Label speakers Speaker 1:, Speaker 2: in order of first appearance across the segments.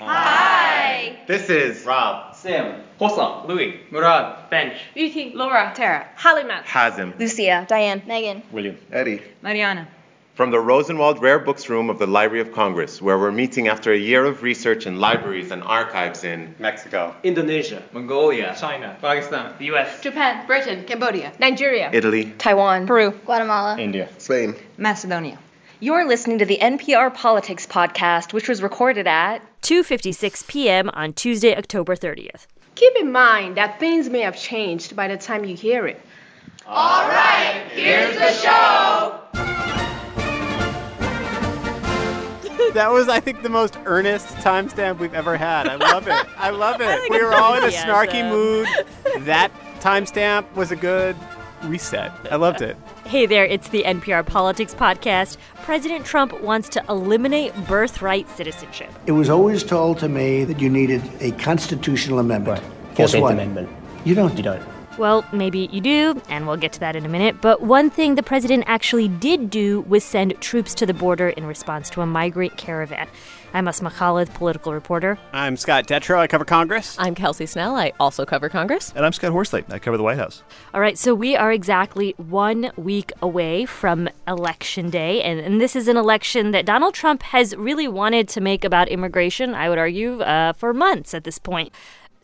Speaker 1: Hi.
Speaker 2: This is
Speaker 3: Rob.
Speaker 4: Sam.
Speaker 3: Hossa.
Speaker 4: Louis.
Speaker 3: Murad.
Speaker 4: Bench.
Speaker 1: Yuki. Laura. Tara. Halimat.
Speaker 2: Hazim.
Speaker 5: Lucia, Diane, Megan,
Speaker 4: William.
Speaker 2: Eddie.
Speaker 1: Mariana.
Speaker 2: From the Rosenwald Rare Books Room of the Library of Congress, where we're meeting after a year of research in libraries and archives in
Speaker 3: Mexico.
Speaker 4: Indonesia.
Speaker 3: Mongolia.
Speaker 4: China. Pakistan.
Speaker 3: The U.S.
Speaker 1: Japan. Britain. Cambodia. Nigeria.
Speaker 2: Italy,
Speaker 5: Taiwan, Peru, Guatemala.
Speaker 4: India.
Speaker 2: Spain.
Speaker 1: Macedonia.
Speaker 5: You're listening to the NPR Politics podcast, which was recorded at
Speaker 6: 2:56 p.m. on Tuesday, October 30th.
Speaker 1: Keep in mind that things may have changed by the time you hear it. All right, here's the show.
Speaker 7: That was, I think, the most earnest timestamp we've ever had. I love it. I love it. we were all in a snarky mood. That timestamp was a good reset. I loved it.
Speaker 6: Hey there, it's the NPR Politics podcast. President Trump wants to eliminate birthright citizenship.
Speaker 8: It was always told to me that you needed a constitutional amendment. Guess what?
Speaker 4: Amendment.
Speaker 8: You don't.
Speaker 4: You don't.
Speaker 6: Well, maybe you do, and we'll get to that in a minute. But one thing the president actually did do was send troops to the border in response to a migrant caravan. I'm Asma Khalid, political reporter.
Speaker 7: I'm Scott Detrow. I cover Congress.
Speaker 9: I'm Kelsey Snell. I also cover Congress.
Speaker 10: And I'm Scott Horsley. I cover the White House.
Speaker 6: All right, so we are exactly one week away from Election Day, and, and this is an election that Donald Trump has really wanted to make about immigration, I would argue, uh, for months at this point.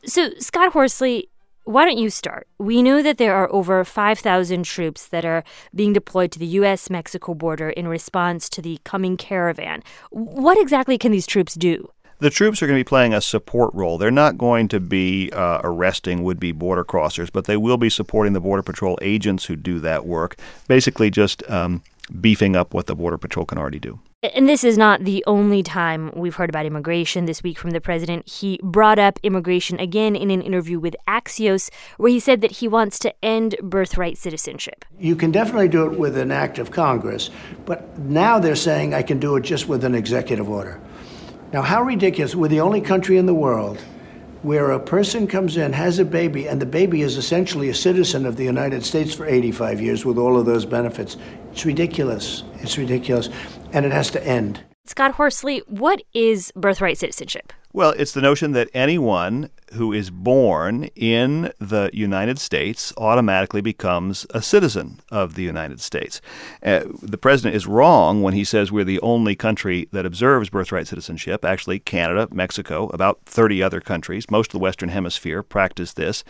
Speaker 6: So, Scott Horsley, why don't you start? We know that there are over 5,000 troops that are being deployed to the U.S. Mexico border in response to the coming caravan. What exactly can these troops do?
Speaker 10: The troops are going to be playing a support role. They're not going to be uh, arresting would be border crossers, but they will be supporting the Border Patrol agents who do that work, basically just um, beefing up what the Border Patrol can already do.
Speaker 6: And this is not the only time we've heard about immigration this week from the president. He brought up immigration again in an interview with Axios, where he said that he wants to end birthright citizenship.
Speaker 8: You can definitely do it with an act of Congress, but now they're saying I can do it just with an executive order. Now, how ridiculous. We're the only country in the world where a person comes in, has a baby, and the baby is essentially a citizen of the United States for 85 years with all of those benefits. It's ridiculous. It's ridiculous. And it has to end.
Speaker 6: Scott Horsley, what is birthright citizenship?
Speaker 10: Well, it's the notion that anyone who is born in the United States automatically becomes a citizen of the United States. Uh, the president is wrong when he says we're the only country that observes birthright citizenship. Actually, Canada, Mexico, about 30 other countries, most of the Western Hemisphere practice this.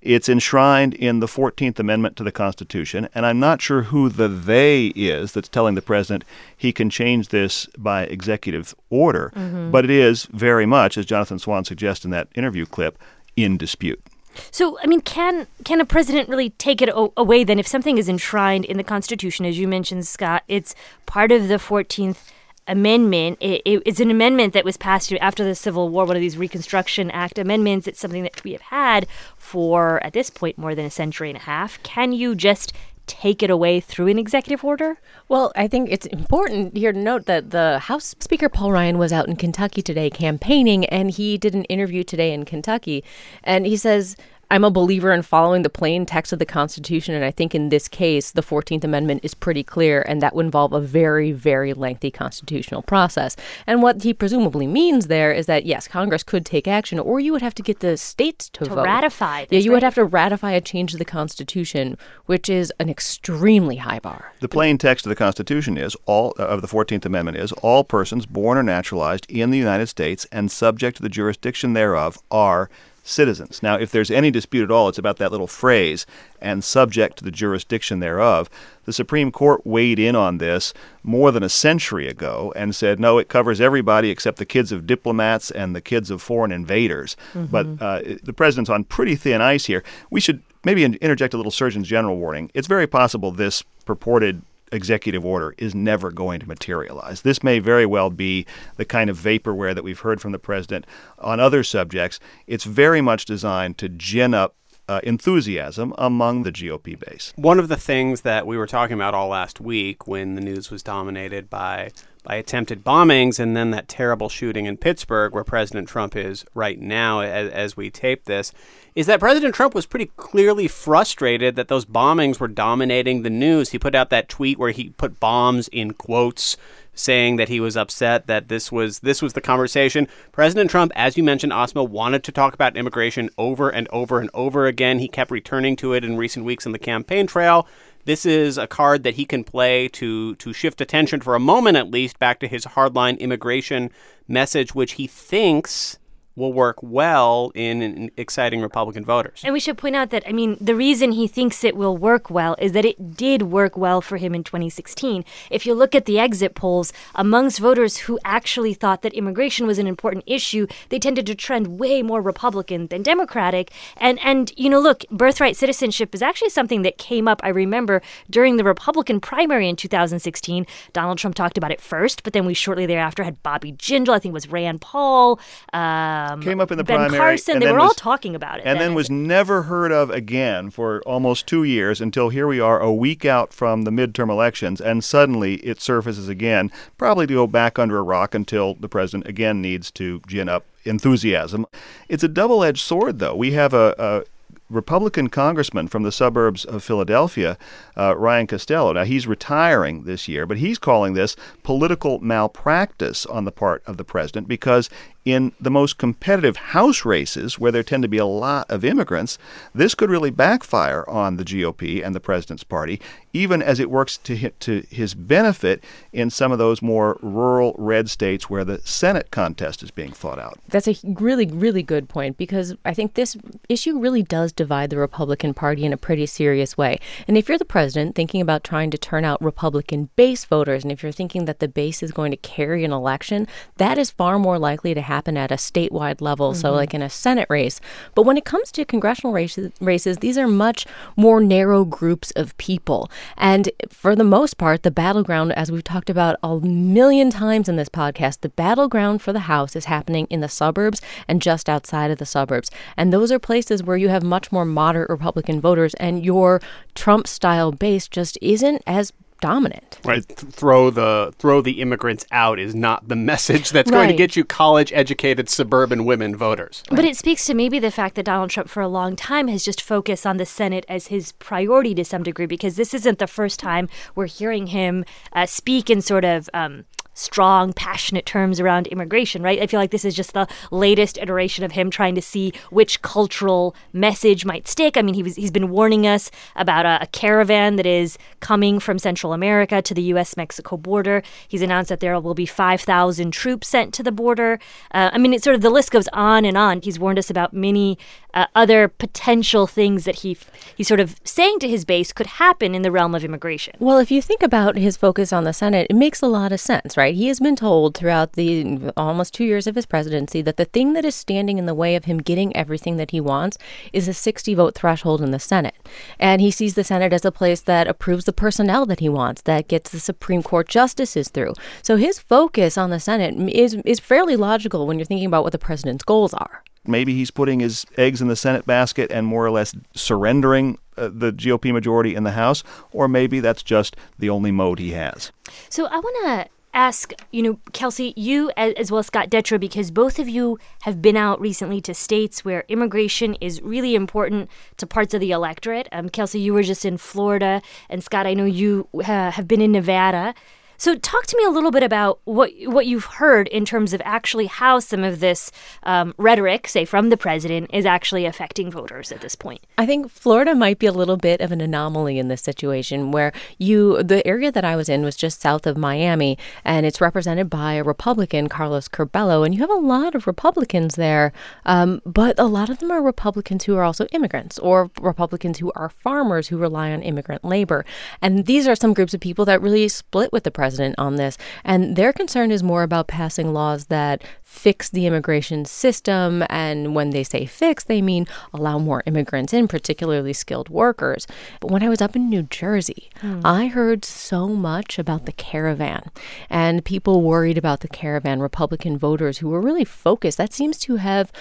Speaker 10: It's enshrined in the 14th Amendment to the Constitution, and I'm not sure who the they is that's telling the president he can change this by executive order, but it is very much, as Jonathan Swan suggests in that interview clip, in dispute.
Speaker 6: So, I mean, can can a president really take it o- away then if something is enshrined in the Constitution, as you mentioned, Scott? It's part of the Fourteenth Amendment. It, it, it's an amendment that was passed after the Civil War, one of these Reconstruction Act amendments. It's something that we have had for at this point more than a century and a half. Can you just take it away through an executive order?
Speaker 9: Well, I think it's important here to note that the House Speaker Paul Ryan was out in Kentucky today campaigning, and he did an interview today in Kentucky. And he says, I'm a believer in following the plain text of the Constitution, and I think in this case, the 14th Amendment is pretty clear, and that would involve a very, very lengthy constitutional process. And what he presumably means there is that, yes, Congress could take action, or you would have to get the states to,
Speaker 6: To
Speaker 9: vote.
Speaker 6: ratify.
Speaker 9: Yeah,
Speaker 6: That's
Speaker 9: you would have to ratify a change to the Constitution, which is an extremely high bar.
Speaker 10: The plain text of the Constitution is all uh, of the 14th Amendment is all persons born or naturalized in the United States and subject to the jurisdiction thereof are citizens. Now, if there's any dispute at all, it's about that little phrase and subject to the jurisdiction thereof. The Supreme Court weighed in on this more than a century ago and said, no, it covers everybody except the kids of diplomats and the kids of foreign invaders. But uh, the president's on pretty thin ice here. We should maybe interject a little Surgeon General warning. It's very possible this purported executive order is never going to materialize. This may very well be the kind of vaporware that we've heard from the president on other subjects. It's very much designed to gin up uh, enthusiasm among the GOP base.
Speaker 7: One of the things that we were talking about all last week when the news was dominated by by attempted bombings and then that terrible shooting in Pittsburgh where President Trump is right now as, as we tape this is that President Trump was pretty clearly frustrated that those bombings were dominating the news. He put out that tweet where he put bombs in quotes saying that he was upset that this was this was the conversation. President Trump, as you mentioned, Asma wanted to talk about immigration over and over and over again. He kept returning to it in recent weeks on the campaign trail. This is a card that he can play to to shift attention for a moment at least back to his hardline immigration message, which he thinks will work well in, in, exciting Republican voters.
Speaker 6: And we should point out that, I mean, the reason he thinks it will work well is that it did work well for him in 2016. If you look at the exit polls, amongst voters who actually thought that immigration was an important issue, they tended to trend way more Republican than Democratic. And, and you know, look, birthright citizenship is actually something that came up, I remember, during the Republican primary in 2016. Donald Trump talked about it first, but then we shortly thereafter had Bobby Jindal, I think it was Rand Paul. Uh,
Speaker 10: um, came up in the
Speaker 6: ben
Speaker 10: primary.
Speaker 6: Carson, they were
Speaker 10: was,
Speaker 6: all talking about it.
Speaker 10: And then, then was never heard of again for almost two years until here we are a week out from the midterm elections, and suddenly it surfaces again, probably to go back under a rock until the president again needs to gin up enthusiasm. It's a double edged sword, though. We have a, a Republican congressman from the suburbs of Philadelphia, uh, Ryan Costello. Now, he's retiring this year, but he's calling this political malpractice on the part of the president because in the most competitive House races, where there tend to be a lot of immigrants, this could really backfire on the GOP and the president's party, even as it works to hit to his benefit in some of those more rural red states where the Senate contest is being fought out.
Speaker 9: That's a really, really good point because I think this issue really does divide the Republican Party in a pretty serious way. And if you're the president thinking about trying to turn out Republican base voters, and if you're thinking that the base is going to carry an election, that is far more likely to happen happen at a statewide level, mm-hmm. so like in a Senate race. But when it comes to congressional races, races, these are much more narrow groups of people. And for the most part, the battleground, as we've talked about a million times in this podcast, the battleground for the House is happening in the suburbs and just outside of the suburbs. And those are places where you have much more moderate Republican voters, and your Trump style base just isn't as dominant.
Speaker 7: Right. throw the throw the immigrants out is not the message that's right. going to get you college educated suburban women voters.
Speaker 6: Right. But it speaks to maybe the fact that Donald Trump for a long time has just focused on the Senate as his priority to some degree because this isn't the first time we're hearing him uh, speak in sort of um, strong, passionate terms around immigration, right? I feel like this is just the latest iteration of him trying to see which cultural message might stick. I mean, he was, he's been warning us about a, a caravan that is coming from Central America to the U.S. Mexico border. He's announced that there will be 5,000 troops sent to the border. Uh, I mean, it's sort of the list goes on and on. He's warned us about many uh, other potential things that he he's sort of saying to his base could happen in the realm of immigration.
Speaker 9: Well, if you think about his focus on the Senate, it makes a lot of sense, right? He has been told throughout the almost two years of his presidency that the thing that is standing in the way of him getting everything that he wants is a 60 vote threshold in the Senate. And he sees the Senate as a place that approves the personnel that he wants, that gets the Supreme Court justices through. So his focus on the Senate is is fairly logical when you're thinking about what the president's goals are
Speaker 10: maybe he's putting his eggs in the Senate basket and more or less surrendering uh, the GOP majority in the House, or maybe that's just the only mode he has.
Speaker 6: So I want to ask, you know, Kelsey, you as well as Scott Detrow, because both of you have been out recently to states where immigration is really important to parts of the electorate. Um, Kelsey, you were just in Florida, and Scott, I know you uh, have been in Nevada. So, talk to me a little bit about what what you've heard in terms of actually how some of this um, rhetoric, say from the president, is actually affecting voters at this point.
Speaker 9: I think Florida might be a little bit of an anomaly in this situation, where you the area that I was in was just south of Miami, and it's represented by a Republican, Carlos Curbelo, and you have a lot of Republicans there, um, but a lot of them are Republicans who are also immigrants or Republicans who are farmers who rely on immigrant labor, and these are some groups of people that really split with the president president on this. And their concern is more about passing laws that fix the immigration system. And when they say fix, they mean allow more immigrants in, particularly skilled workers. But when I was up in New Jersey, mm. I heard so much about the caravan and people worried about the caravan, Republican voters who were really focused. That seems to have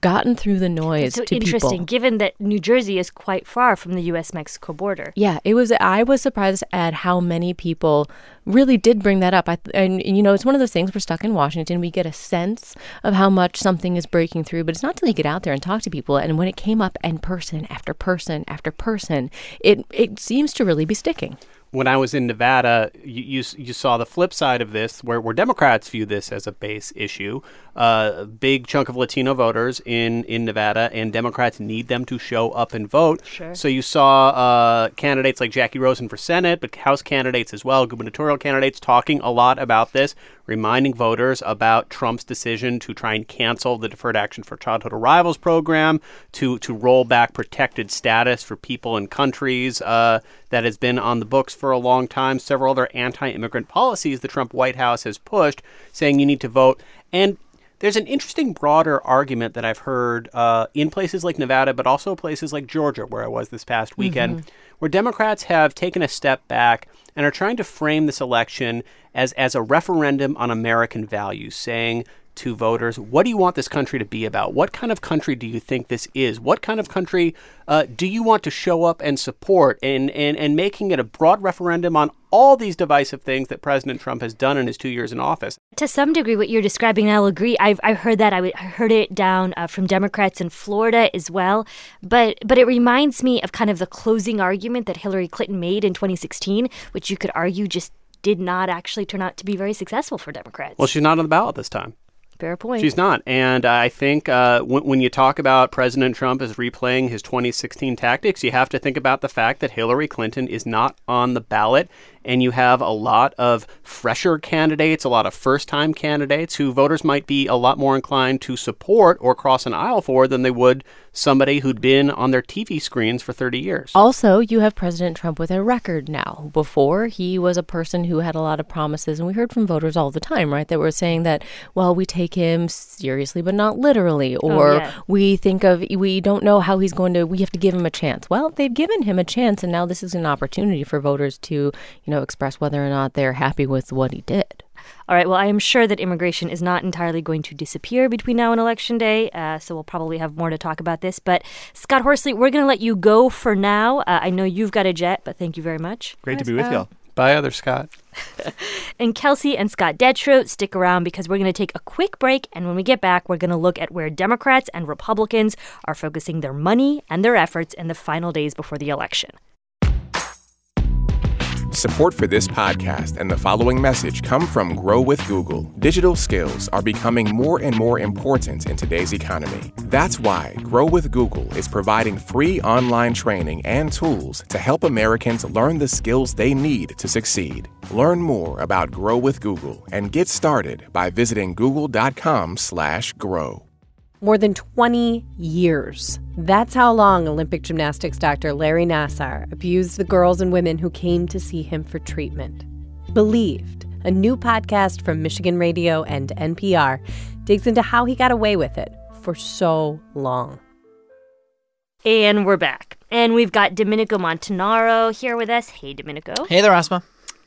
Speaker 9: gotten through the noise.
Speaker 6: so
Speaker 9: to
Speaker 6: interesting,
Speaker 9: people.
Speaker 6: given that New Jersey is quite far from the U.S. Mexico border.
Speaker 9: Yeah, it was. I was surprised at how many people really did bring that up. I, and, you know, it's one of those things we're stuck in Washington. We get a sense of how much something is breaking through, but it's not till you get out there and talk to people. And when it came up in person after person after person, it it seems to really be sticking.
Speaker 7: When I was in Nevada, you, you, you saw the flip side of this, where, where Democrats view this as a base issue. Uh, a big chunk of Latino voters in, in Nevada, and Democrats need them to show up and vote.
Speaker 6: Sure.
Speaker 7: So you saw uh, candidates like Jackie Rosen for Senate, but House candidates as well, gubernatorial candidates, talking a lot about this, reminding voters about Trump's decision to try and cancel the Deferred Action for Childhood Arrivals program, to to roll back protected status for people in countries uh, that has been on the books for a long time. Several other anti-immigrant policies the Trump White House has pushed, saying you need to vote and. There's an interesting broader argument that I've heard uh, in places like Nevada, but also places like Georgia, where I was this past weekend, where Democrats have taken a step back and are trying to frame this election as, as a referendum on American values, saying to voters, what do you want this country to be about? What kind of country do you think this is? What kind of country uh, do you want to show up and support? And, and, and making it a broad referendum on all these divisive things that President Trump has done in his two years in office.
Speaker 6: To some degree, what you're describing, I'll agree. I've, I've heard that. I, w- I heard it down uh, from Democrats in Florida as well. But but it reminds me of kind of the closing argument that Hillary Clinton made in 2016, which you could argue just did not actually turn out to be very successful for Democrats.
Speaker 7: Well, she's not on the ballot this time.
Speaker 6: Fair point.
Speaker 7: She's not. And I think uh, when, when you talk about President Trump as replaying his 2016 tactics, you have to think about the fact that Hillary Clinton is not on the ballot. And you have a lot of fresher candidates, a lot of first time candidates who voters might be a lot more inclined to support or cross an aisle for than they would somebody who'd been on their TV screens for 30 years.
Speaker 9: Also, you have President Trump with a record now. Before, he was a person who had a lot of promises, and we heard from voters all the time, right, that were saying that, well, we take him seriously, but not literally, oh, or
Speaker 6: yeah.
Speaker 9: we think of, we don't know how he's going to, we have to give him a chance. Well, they've given him a chance, and now this is an opportunity for voters to, you know, express whether or not they're happy with what he did.
Speaker 6: All right. Well, I am sure that immigration is not entirely going to disappear between now and Election Day, uh, so we'll probably have more to talk about this. But Scott Horsley, we're going to let you go for now. Uh, I know you've got a jet, but thank you very much.
Speaker 10: Great to be with y'all.
Speaker 7: Bye, other Scott.
Speaker 6: And Kelsey and Scott Detrow, stick around because we're going to take a quick break. And when we get back, we're going to look at where Democrats and Republicans are focusing their money and their efforts in the final days before the election.
Speaker 3: Support for this podcast and the following message come from Grow with Google. Digital skills are becoming more and more important in today's economy. That's why Grow with Google is providing free online training and tools to help Americans learn the skills they need to succeed. Learn more about Grow with Google and get started by visiting google.com/grow.
Speaker 4: More than 20 years. That's how long Olympic gymnastics doctor Larry Nassar abused the girls and women who came to see him for treatment. Believed, a new podcast from Michigan Radio and NPR, digs into how he got away with it for so long.
Speaker 6: And we're back. And we've got Domenico Montanaro here with us. Hey, Domenico.
Speaker 11: Hey there, Asma.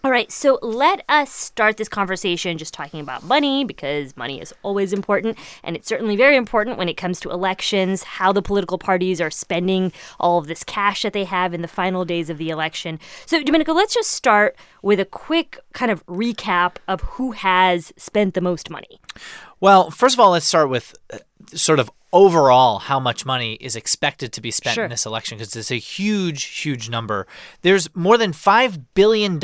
Speaker 6: All right, so let us start this conversation just talking about money because money is always important. And it's certainly very important when it comes to elections, how the political parties are spending all of this cash that they have in the final days of the election. So, Domenico, let's just start with a quick kind of recap of who has spent the most money.
Speaker 11: Well, first of all, let's start with uh, sort of overall how much money is expected to be spent
Speaker 6: Sure.
Speaker 11: in this election because it's a huge, huge number. There's more than $5 billion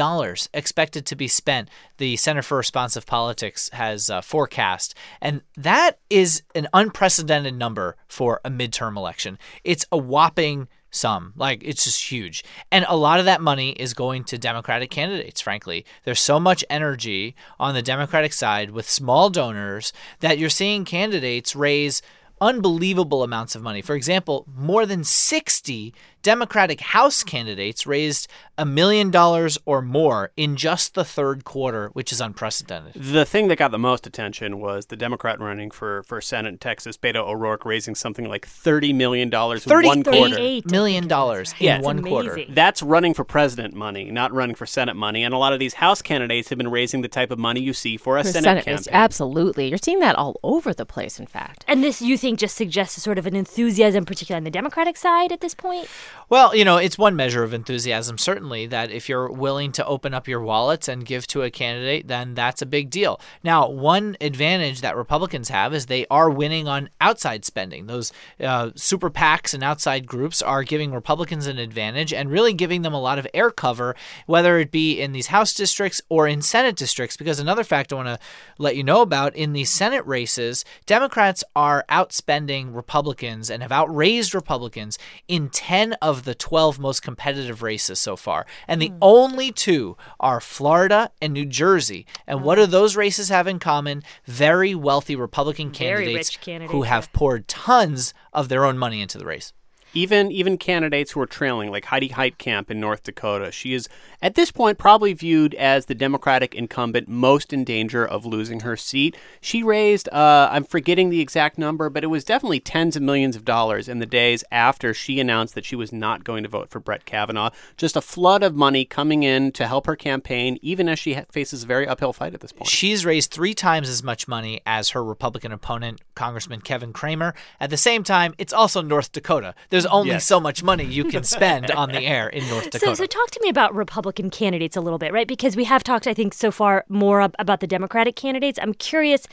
Speaker 11: expected to be spent, the Center for Responsive Politics has uh, forecast. And that is an unprecedented number for a midterm election. It's a whopping sum. Like it's just huge. And a lot of that money is going to Democratic candidates, frankly. There's so much energy on the Democratic side with small donors that you're seeing candidates raise unbelievable amounts of money. For example, more than 60 Democratic House candidates raised a million dollars or more in just the third quarter, which is unprecedented.
Speaker 7: The thing that got the most attention was the Democrat running for, for Senate in Texas, Beto O'Rourke, raising something like $30 million in one quarter.
Speaker 11: $38 million in
Speaker 7: Yeah.
Speaker 11: one
Speaker 6: That's
Speaker 11: quarter.
Speaker 7: That's running for president money, not running for Senate money. And a lot of these House candidates have been raising the type of money you see for a
Speaker 9: For
Speaker 7: Senate,
Speaker 9: Senate
Speaker 7: campaign.
Speaker 9: absolutely. You're seeing that all over the place, in fact.
Speaker 6: And this, you think, just suggests a sort of an enthusiasm, particularly on the Democratic side at this point?
Speaker 11: Well, you know, it's one measure of enthusiasm, certainly, that if you're willing to open up your wallets and give to a candidate, then that's a big deal. Now, one advantage that Republicans have is they are winning on outside spending. Those uh, super PACs and outside groups are giving Republicans an advantage and really giving them a lot of air cover, whether it be in these House districts or in Senate districts. Because another fact I want to let you know about in the Senate races, Democrats are outspending Republicans and have outraised Republicans in 10 of the 12 most competitive races so far. And the mm. only two are Florida and New Jersey. And oh. what do those races have in common? Very wealthy Republican candidates, candidates who have poured tons of their own money into the race.
Speaker 7: Even even candidates who are trailing, like Heidi Heitkamp in North Dakota, she is at this point probably viewed as the Democratic incumbent most in danger of losing her seat. She raised, uh, I'm forgetting the exact number, but it was definitely tens of millions of dollars in the days after she announced that she was not going to vote for Brett Kavanaugh. Just a flood of money coming in to help her campaign, even as she faces a very uphill fight at this point.
Speaker 11: She's raised three times as much money as her Republican opponent, Congressman Kevin Cramer. At the same time, it's also North Dakota. There's only yes. so much money you can spend on the air in North Dakota.
Speaker 6: So, so talk to me about Republican Republican candidates a little bit, right? Because we have talked, I think, so far more about the Democratic candidates. I'm curious,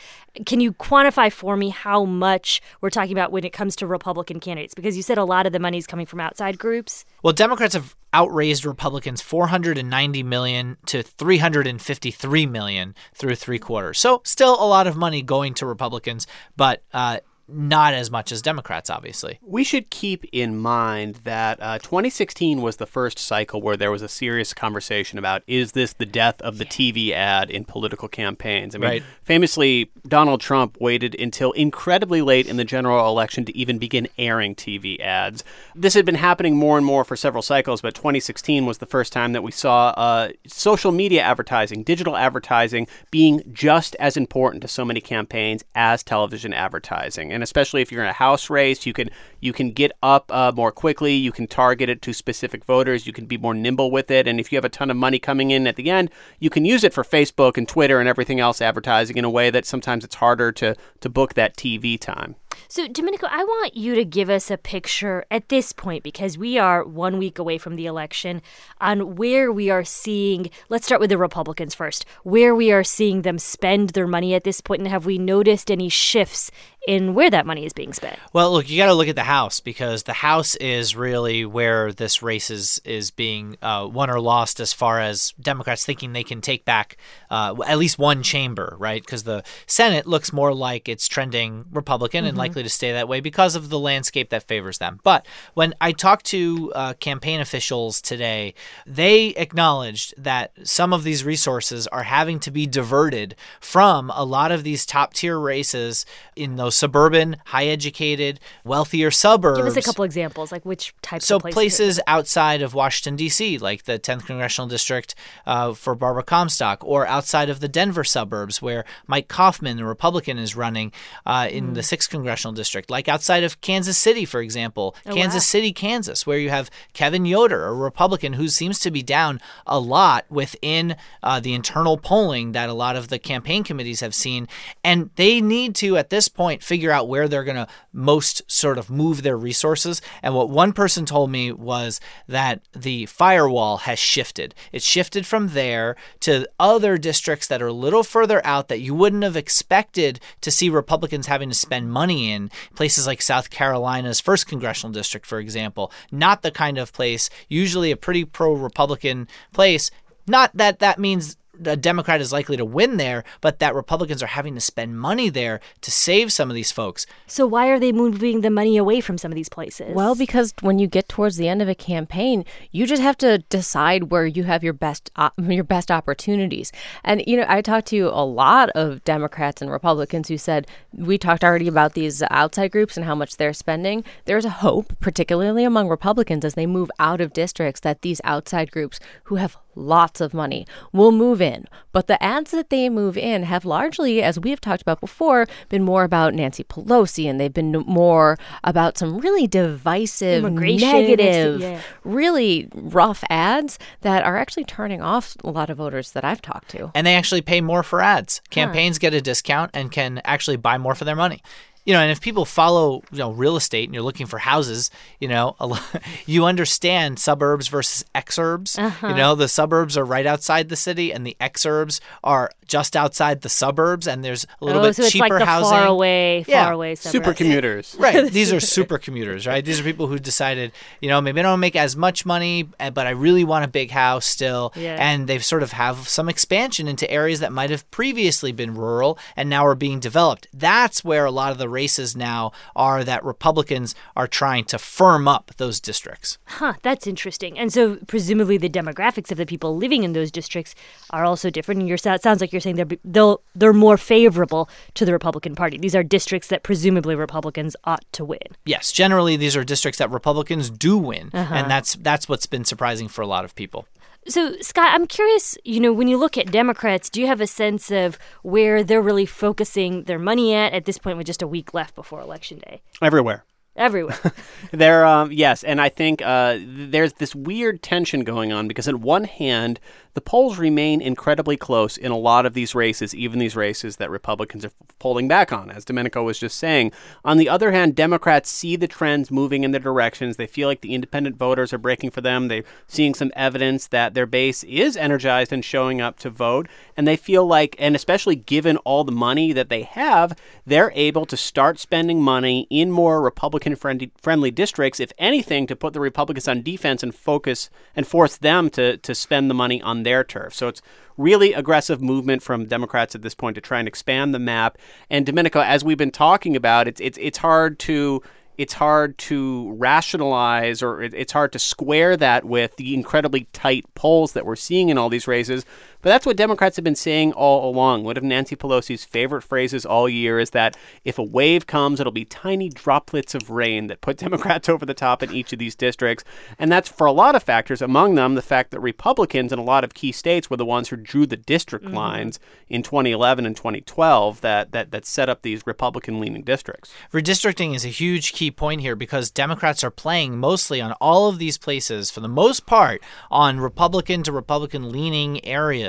Speaker 6: can you quantify for me how much we're talking about when it comes to Republican candidates? Because you said a lot of the money is coming from outside groups.
Speaker 11: Well, Democrats have outraised Republicans 490 million to 353 million through three quarters. So still a lot of money going to Republicans, but uh, not as much as Democrats, obviously.
Speaker 7: We should keep in mind that uh, 2016 was the first cycle where there was a serious conversation about is this the death of the TV ad in political campaigns? I mean, right. famously, Donald Trump waited until incredibly late in the general election to even begin airing TV ads. This had been happening more and more for several cycles, but 2016 was the first time that we saw uh, social media advertising, digital advertising being just as important to so many campaigns as television advertising and especially if you're in a house race, you can you can get up uh, more quickly. You can target it to specific voters. You can be more nimble with it. And if you have a ton of money coming in at the end, you can use it for Facebook and Twitter and everything else advertising in a way that sometimes it's harder to to book that TV time.
Speaker 6: So, Domenico, I want you to give us a picture at this point because we are one week away from the election on where we are seeing, let's start with the Republicans first, where we are seeing them spend their money at this point, and have we noticed any shifts in where that money is being spent?
Speaker 11: Well, look, you got to look at the House because the House is really where this race is, is being uh, won or lost as far as Democrats thinking they can take back uh, at least one chamber, right? Because the Senate looks more like it's trending Republican mm-hmm. and likely likely to stay that way because of the landscape that favors them. But when I talked to uh, campaign officials today, they acknowledged that some of these resources are having to be diverted from a lot of these top tier races in those suburban, high educated, wealthier suburbs.
Speaker 6: Give us a couple examples, like which types
Speaker 11: so
Speaker 6: of places?
Speaker 11: places outside of Washington, D.C., like the 10th Congressional District uh, for Barbara Comstock, or outside of the Denver suburbs where Mike Coffman, the Republican, is running uh, in mm. the 6th Congressional congressional district, like outside of Kansas City, for example, oh, Kansas wow. City, Kansas, where you have Kevin Yoder, a Republican who seems to be down a lot within uh, the internal polling that a lot of the campaign committees have seen. And they need to, at this point, figure out where they're going to most sort of move their resources. And what one person told me was that the firewall has shifted. It shifted from there to other districts that are a little further out that you wouldn't have expected to see Republicans having to spend money in places like South Carolina's 1st Congressional District, for example. Not the kind of place, usually a pretty pro Republican place. Not that that means a Democrat is likely to win there, but that Republicans are having to spend money there to save some of these folks.
Speaker 6: So why are they moving the money away from some of these places?
Speaker 9: Well, because when you get towards the end of a campaign, you just have to decide where you have your best op- your best opportunities. And you know, I talked to a lot of Democrats and Republicans who said we talked already about these outside groups and how much they're spending. There's a hope, particularly among Republicans as they move out of districts that these outside groups who have lots of money We'll move in. But the ads that they move in have largely, as we have talked about before, been more about Nancy Pelosi and they've been more about some really divisive, negative, yeah. really rough ads that are actually turning off a lot of voters that I've talked to.
Speaker 11: And they actually pay more for ads. Campaigns huh. get a discount and can actually buy more for their money you know, and if people follow, you know, real estate and you're looking for houses, you know, a lot, you understand suburbs versus exurbs.
Speaker 6: Uh-huh.
Speaker 11: You know, the suburbs are right outside the city and the exurbs are just outside the suburbs and there's a little
Speaker 6: oh,
Speaker 11: bit
Speaker 6: so it's
Speaker 11: cheaper
Speaker 6: like the
Speaker 11: housing.
Speaker 6: far away, far
Speaker 11: Yeah.
Speaker 6: away suburbs.
Speaker 7: Super commuters.
Speaker 11: Right. These are super commuters, right? These are people who decided, you know, maybe I don't make as much money, eh, but I really want a big house still.
Speaker 6: Yeah.
Speaker 11: And they've sort of have some expansion into areas that might have previously been rural and now are being developed. That's where a lot of the races now are that Republicans are trying to firm up those districts.
Speaker 6: Huh, that's interesting. And so presumably the demographics of the people living in those districts are also different. And you're, it sounds like you're saying they're they'll they're more favorable to the Republican Party. These are districts that presumably Republicans ought to win.
Speaker 11: Yes, generally these are districts that Republicans do win,
Speaker 6: Uh-huh.
Speaker 11: and that's that's what's been surprising for a lot of people.
Speaker 6: So, Scott, I'm curious, you know, when you look at Democrats, do you have a sense of where they're really focusing their money at at this point with just a week left before Election Day?
Speaker 7: Everywhere.
Speaker 6: Everywhere.
Speaker 7: There, um, yes, and I think uh, there's this weird tension going on because, on one hand, the polls remain incredibly close in a lot of these races, even these races that Republicans are pulling back on, as Domenico was just saying. On the other hand, Democrats see the trends moving in their directions. They feel like the independent voters are breaking for them. They're seeing some evidence that their base is energized and showing up to vote. And they feel like, and especially given all the money that they have, they're able to start spending money in more Republican friendly, friendly districts, if anything, to put the Republicans on defense and focus and force them to, to spend the money on their turf. So it's really aggressive movement from Democrats at this point to try and expand the map. And Domenico, as we've been talking about, it's it's it's hard to it's hard to rationalize or it's hard to square that with the incredibly tight polls that we're seeing in all these races. But that's what Democrats have been saying all along. One of Nancy Pelosi's favorite phrases all year is that if a wave comes, it'll be tiny droplets of rain that put Democrats over the top in each of these districts. And that's for a lot of factors, among them the fact that Republicans in a lot of key states were the ones who drew the district
Speaker 11: Mhm.
Speaker 7: lines in 2011 and 2012 that, that, that set up these Republican leaning districts.
Speaker 11: Redistricting is a huge key point here because Democrats are playing mostly on all of these places, for the most part, on Republican to Republican leaning areas.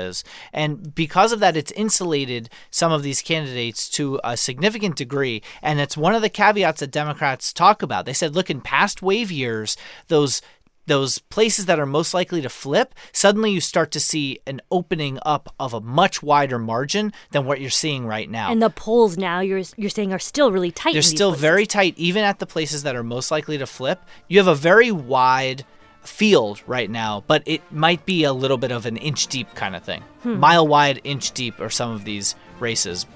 Speaker 11: And because of that, it's insulated some of these candidates to a significant degree. And it's one of the caveats that Democrats talk about. They said, look, in past wave years, those those places that are most likely to flip, suddenly you start to see an opening up of a much wider margin than what you're seeing right now.
Speaker 6: And the polls now you're you're saying are still really tight.
Speaker 11: They're still
Speaker 6: places.
Speaker 11: very tight, even at the places that are most likely to flip. You have a very wide field right now, but it might be a little bit of an inch deep kind of thing.
Speaker 6: Hmm.
Speaker 11: Mile wide, inch deep are some of these races.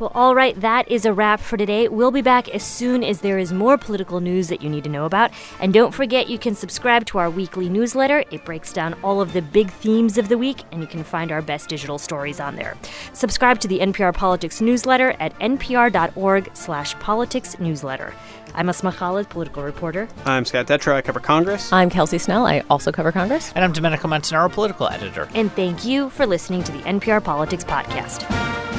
Speaker 6: Well, all right, that is a wrap for today. We'll be back as soon as there is more political news that you need to know about. And don't forget, you can subscribe to our weekly newsletter. It breaks down all of the big themes of the week, and you can find our best digital stories on there. Subscribe to the NPR Politics newsletter at npr.org slash politics newsletter. I'm Asma Khalid, political reporter.
Speaker 7: I'm Scott Detrow. I cover Congress.
Speaker 9: I'm Kelsey Snell. I also cover Congress.
Speaker 11: And I'm Domenico Montanaro, political editor.
Speaker 6: And thank you for listening to the NPR Politics Podcast.